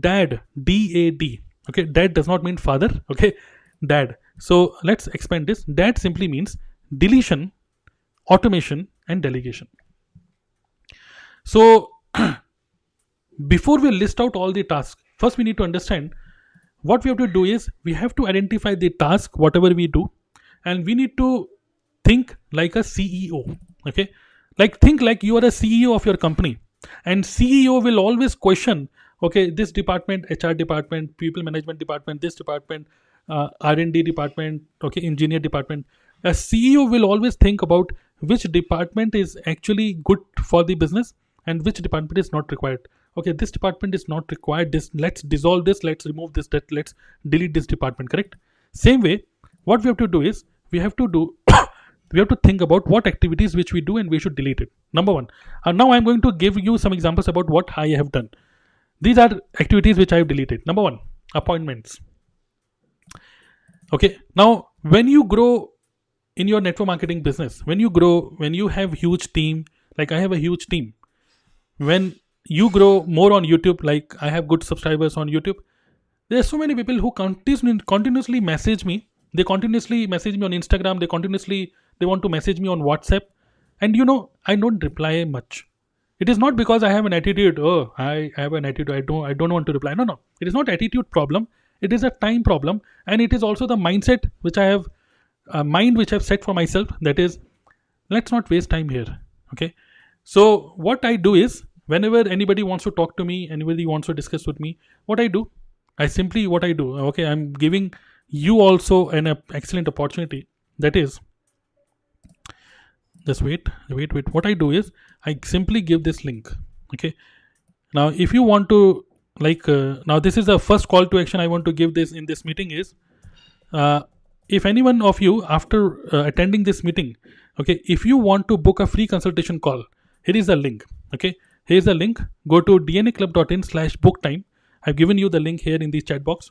dad d-a-d okay dad does not mean father. Okay dad. So let's expand this. Dad simply means deletion automation and delegation. So before we list out all the tasks first we need to understand what we have to do is we have to identify the task whatever we do and we need to think like a ceo okay like think like you are a ceo of your company and ceo will always question okay this department hr department people management department this department uh, r&d department okay engineer department a ceo will always think about which department is actually good for the business and which department is not required. Okay this department is not required. This let's dissolve this let's remove this that let's delete this department correct? Same way what we have to do is we have to do we have to think about what activities which we do and we should delete it. Number one. And now i'm going to give you some examples about what i have done these are activities which i have deleted. Number one appointments. Okay. Now when you grow in your network marketing business when you grow when you have huge team like i have a huge team when you grow more on youtube like i have good subscribers on youtube there are so many people who continuously continuously message me. They continuously message me on instagram. They continuously they want to message me on whatsapp. And you know i don't reply much it is not because i have an attitude oh i have an attitude i don't i don't want to reply. No no. It is not attitude problem. It is a time problem. And it is also the mindset which i have a mind which i've set for myself. That is let's not waste time here. Okay? So what i do is whenever anybody wants to talk to me anybody wants to discuss with me what i do i simply what i do okay i'm giving you also an uh, excellent opportunity. That is just wait wait wait. What i do is i simply give this link okay? Now if you want to like uh, now this is the first call to action i want to give this in this meeting is uh, if anyone of you after uh, attending this meeting okay if you want to book a free consultation call here is the link okay? Here's the link. Go to dnaclub.in slash book time. I've given you the link here in the chat box.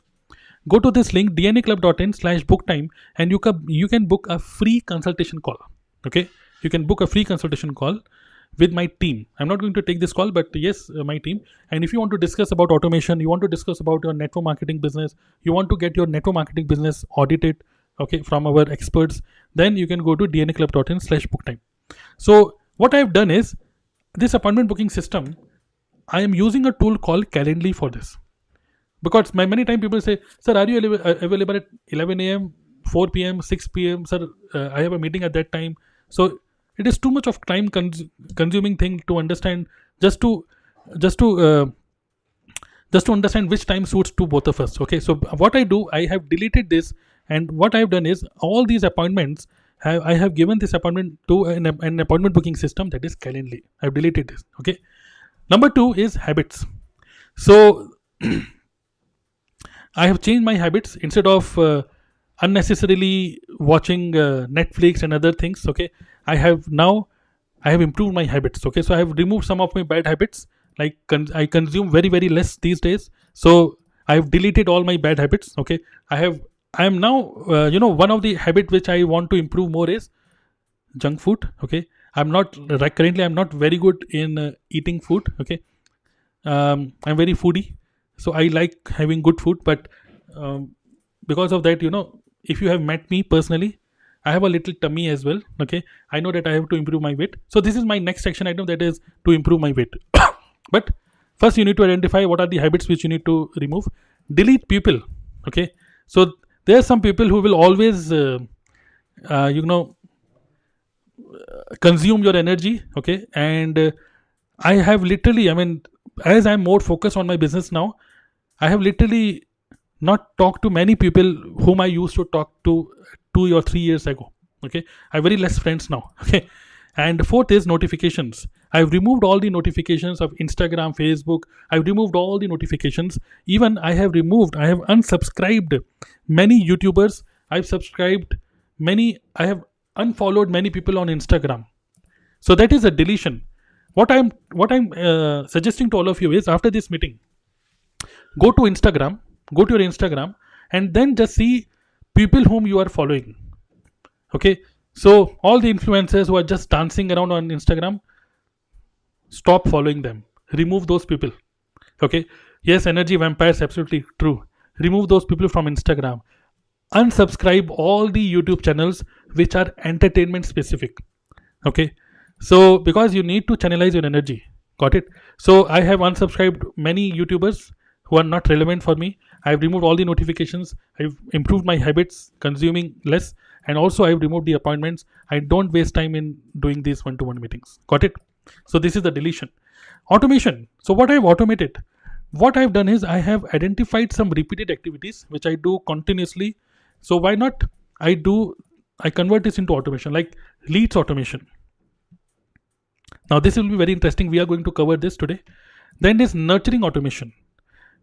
Go to this link dnaclub.in slash book time and you can you can book a free consultation call okay? You can book a free consultation call with my team. I'm not going to take this call but yes uh, my team. And if you want to discuss about automation you want to discuss about your network marketing business you want to get your network marketing business audited okay from our experts then you can go to dnaclub.in slash book time so what i've done is this appointment booking system i am using a tool called calendly for this. Because my, many times people say sir are you available- uh, available at 11 a.m 4 p.m 6 p.m sir uh, i have a meeting at that time. So it is too much of time cons- consuming thing to understand just to just to uh, just to understand which time suits to both of us okay? So what i do i have deleted this and what i have done is all these appointments i have given this appointment to an, an appointment booking system that is calendly. I've deleted this okay? Number two is habits. So i have changed my habits. Instead of uh, unnecessarily watching uh, netflix and other things okay i have now i have improved my habits okay? So i have removed some of my bad habits. Like con- i consume very very less these days. So i have deleted all my bad habits okay? I have i am now uh, you know one of the habit which i want to improve more is junk food okay? I'm not right currently i'm not very good in uh, eating food okay? Um, i'm very foodie so i like having good food but um, because of that you know if you have met me personally i have a little tummy as well okay? I know that i have to improve my weight. So this is my next action item that is to improve my weight. But first you need to identify what are the habits which you need to remove. Delete people okay? So there are some people who will always uh, uh, you know consume your energy okay? And uh, i have literally i mean as i'm more focused on my business now i have literally not talked to many people whom i used to talk to two or three years ago okay? I have very less friends now okay? And fourth is notifications. I've removed all the notifications of instagram facebook. I've removed all the notifications. Even i have removed i have unsubscribed many youtubers. I've subscribed many i have unfollowed many people on instagram. So that is a deletion. What i'm what i'm uh, suggesting to all of you is after this meeting go to instagram go to your instagram and then just see people whom you are following okay so all the influencers who are just dancing around on instagram stop following them remove those people okay Yes, energy vampires, absolutely true. Remove those people from Instagram. Unsubscribe all the YouTube channels which are entertainment specific. Okay. So, because you need to channelize your energy. Got it? So, I have unsubscribed many YouTubers who are not relevant for me. I've removed all the notifications. I've improved my habits, consuming less, and also I've removed the appointments. I don't waste time in doing these one to one meetings. Got it? So, this is the deletion. Automation. So, what I've automated what I've done is I have identified some repeated activities which I do continuously. So why not I do I convert this into automation like leads automation. Now this will be very interesting. We are going to cover this today. Then is nurturing automation.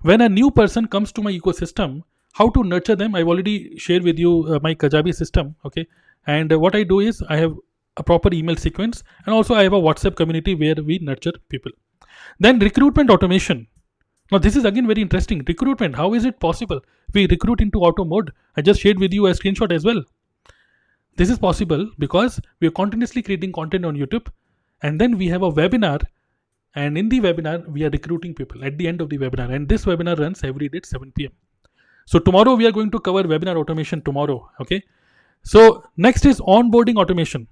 When a new person comes to my ecosystem, how to nurture them? I've already shared with you uh, my Kajabi system. Okay, and uh, what I do is I have a proper email sequence, and also I have a WhatsApp community where we nurture people. Then recruitment automation. Now, this is again very interesting. Recruitment, how is it possible? We recruit into auto mode. I just shared with you a screenshot as well. This is possible because we are continuously creating content on YouTube and then we have a webinar. And in the webinar, we are recruiting people at the end of the webinar. And this webinar runs every day at 7 p.m. So, tomorrow we are going to cover webinar automation tomorrow. Okay. So, next is onboarding automation.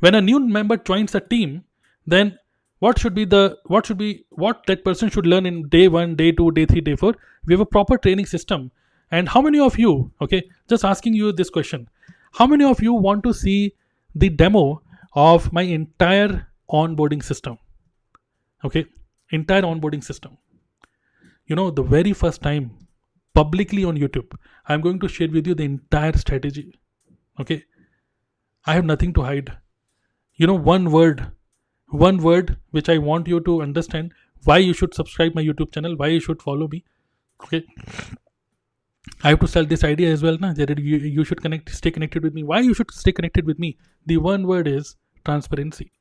When a new member joins a team, then what should be the what should be what that person should learn in day one day two day three day four we have a proper training system and how many of you okay just asking you this question how many of you want to see the demo of my entire onboarding system okay entire onboarding system you know the very first time publicly on youtube i'm going to share with you the entire strategy okay i have nothing to hide you know one word one word which I want you to understand why you should subscribe my YouTube channel, why you should follow me. Okay. I have to sell this idea as well, na, that you, you should connect, stay connected with me. Why you should stay connected with me? The one word is transparency.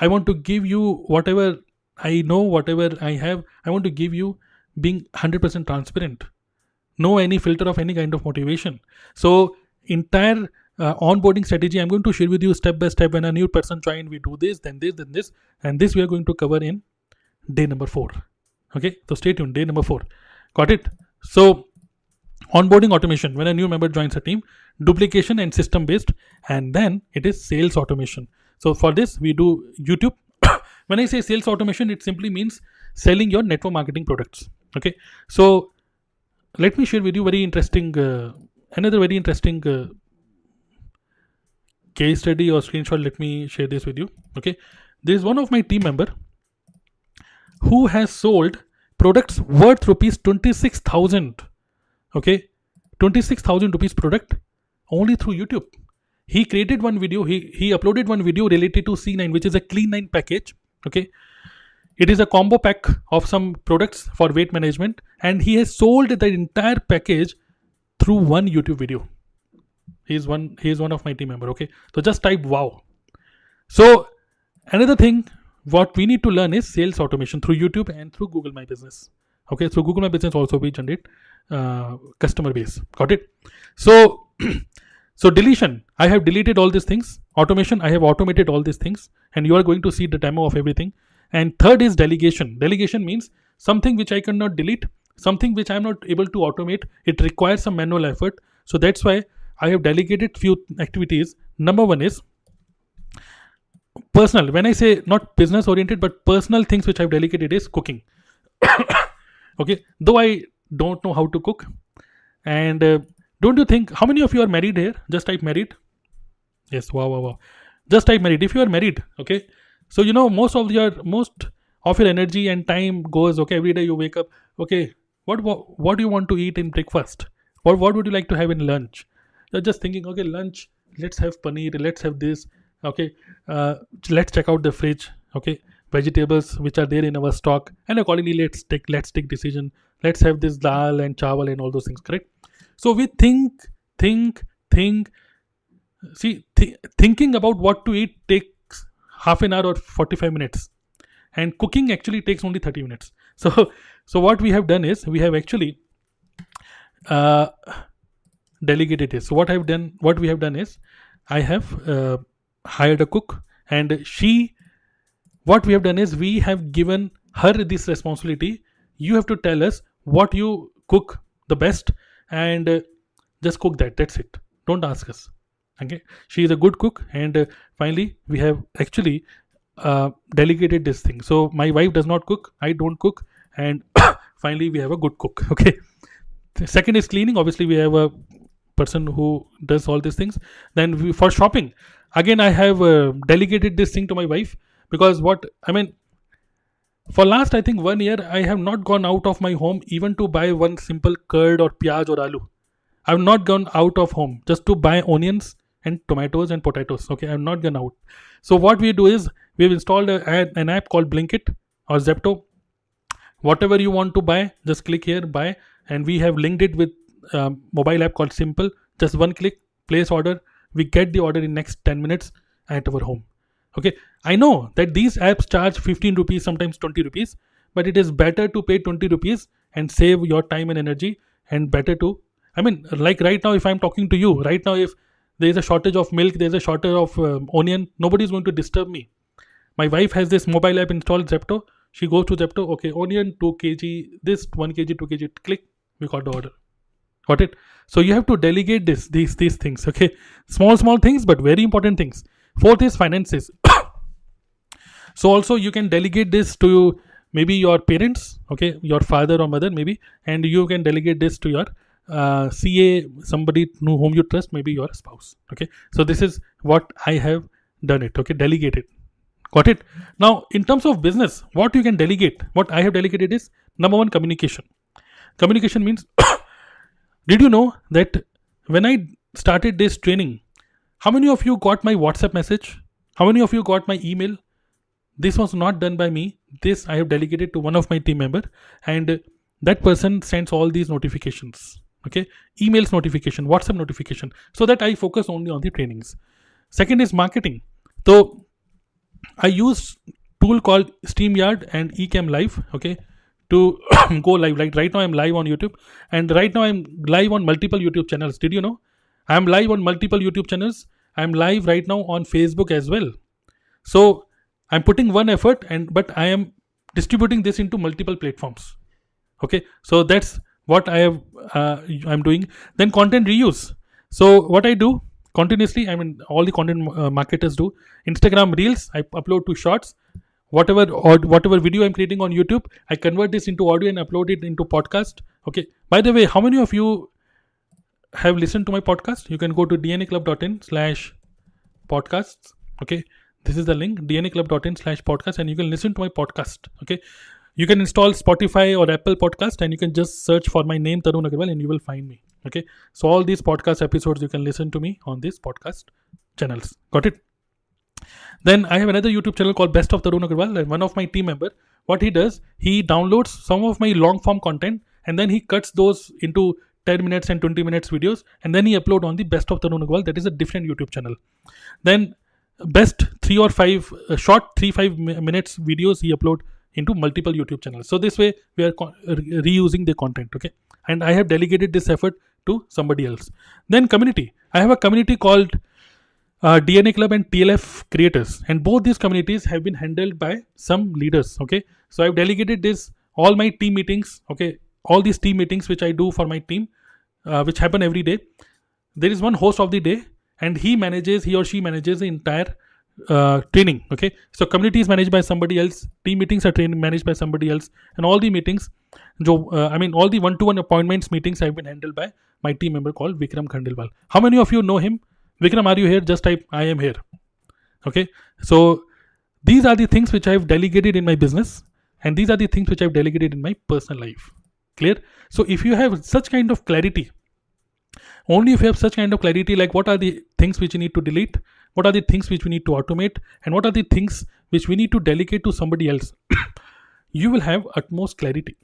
I want to give you whatever I know, whatever I have. I want to give you being 100% transparent. No any filter of any kind of motivation. So entire uh, onboarding strategy i'm going to share with you step by step when a new person join we do this then this then this and this we are going to cover in day number four okay so stay tuned day number four got it so onboarding automation when a new member joins a team duplication and system based and then it is sales automation so for this we do youtube when i say sales automation it simply means selling your network marketing products. Okay? So let me share with you very interesting uh, another very interesting uh, case study or screenshot. Let me share this with you. Okay? There is one of my team member who has sold products worth rupees 26000 okay? 26000 rupees product only through youtube. He created one video he he uploaded one video related to c9 which is a clean 9 package okay. It is a combo pack of some products for weight management and he has sold the entire package through one youtube video. He's one he's one of my team member okay? So just type wow. So another thing what we need to learn is sales automation through youtube and through google my business. Okay so google my business also we generate uh, customer base. Got it? So so deletion. I have deleted all these things. Automation. I have automated all these things. And you are going to see the demo of everything. And third is delegation. Delegation means something which i cannot delete something which i'm not able to automate. It requires some manual effort. So that's why I have delegated few activities. Number one is personal. When I say not business oriented, but personal things which I've delegated is cooking. okay, though I don't know how to cook, and uh, don't you think how many of you are married here? Just type married. Yes, wow, wow, wow. Just type married. If you are married, okay. So you know most of your most of your energy and time goes okay. Every day you wake up. Okay, what what, what do you want to eat in breakfast? What what would you like to have in lunch? you're just thinking okay lunch let's have paneer let's have this okay uh, let's check out the fridge okay vegetables which are there in our stock and accordingly let's take let's take decision let's have this dal and chawal and all those things correct so we think think think. See th- thinking about what to eat takes half an hour or 45 minutes. And cooking actually takes only 30 minutes. So so what we have done is we have actually uh, delegated it. so what i've done what we have done is i have uh, hired a cook. And she what we have done is we have given her this responsibility. You have to tell us what you cook the best and uh, just cook that. That's it. Don't ask us. Okay? She is a good cook and uh, finally we have actually uh, delegated this thing. So my wife does not cook. I don't cook. And finally we have a good cook. Okay? The second is cleaning. Obviously we have a person who does all these things. Then we, for shopping again i have uh, delegated this thing to my wife because what i mean for last i think one year i have not gone out of my home even to buy one Simpl curd or pyaj or aloo. I have not gone out of home just to buy onions and tomatoes and potatoes okay? I have not gone out. So what we do is we've installed a, an app called blinkit or zepto. Whatever you want to buy just click here buy. And we have linked it with a mobile app called simple. Just one click place order. We get the order in next 10 minutes at our home okay i know that these apps charge 15 rupees sometimes 20 rupees but it is better to pay 20 rupees and save your time and energy and better to i mean like right now if i'm talking to you right now if there is a shortage of milk there's a shortage of um, onion nobody is going to disturb me. My wife has this mobile app installed zepto. She goes to zepto okay onion 2 kg this 1 kg 2 kg click we got the order. Got it? So you have to delegate this these these things okay? Small small things but very important things fourth is finances. So also you can delegate this to maybe your parents okay your father or mother maybe and you can delegate this to your uh, ca somebody whom you trust maybe your spouse okay. So this is what i have done it okay delegated. Got it? Now in terms of business what you can delegate what i have delegated is number one communication. Communication means did you know that when i started this training how many of you got my whatsapp message? How many of you got my email? This was not done by me. This i have delegated to one of my team member and that person sends all these notifications okay? Emails notification whatsapp notification so that i focus only on the trainings. Second is marketing. So i use tool called streamyard and ecamm live okay to go live. Like right now i'm live on youtube and right now i'm live on multiple youtube channels. Did you know i'm live on multiple youtube channels. I'm live right now on facebook as well. So i'm putting one effort and but i am distributing this into multiple platforms. Okay? So that's what i have uh, i'm doing. Then content reuse. So what i do continuously i mean all the content uh, marketers do. Instagram reels i upload to shorts. Whatever or whatever video i'm creating on youtube i convert this into audio and upload it into podcast. Okay? By the way how many of you have listened to my podcast you can go to dnaclub.in slash podcasts okay? This is the link dnaclub.in slash podcast and you can listen to my podcast okay? You can install spotify or apple podcast and you can just search for my name tarun agarwal and you will find me okay? So all these podcast episodes you can listen to me on these podcast channels. Got it? Then i have another youtube channel called best of tarun agarwal and one of my team member what he does he downloads some of my long form content and then he cuts those into 10 minutes and 20 minutes videos and then he upload on the best of tarun agarwal that is a different youtube channel. Then best three or five uh, short three five mi- minutes videos he upload into multiple youtube channels. So this way we are reusing the content okay? And i have delegated this effort to somebody else. Then community. I have a community called uh, dna club and tlf creators and both these communities have been handled by some leaders okay? So i've delegated this all my team meetings okay all these team meetings which i do for my team uh, which happen every day there is one host of the day and he manages he or she manages the entire uh, training okay? So community is managed by somebody else team meetings are trained managed by somebody else and all the meetings jo, uh, i mean all the one-to-one appointments meetings have been handled by my team member called vikram khandelwal. How many of you know him? Vikram are you here? Just type i am here. Okay? So these are the things which i've delegated in my business and these are the things which i've delegated in my personal life clear. So if you have such kind of clarity only if you have such kind of clarity like what are the things which you need to delete? What are the things which we need to automate? And what are the things which we need to delegate to somebody else? You will have utmost clarity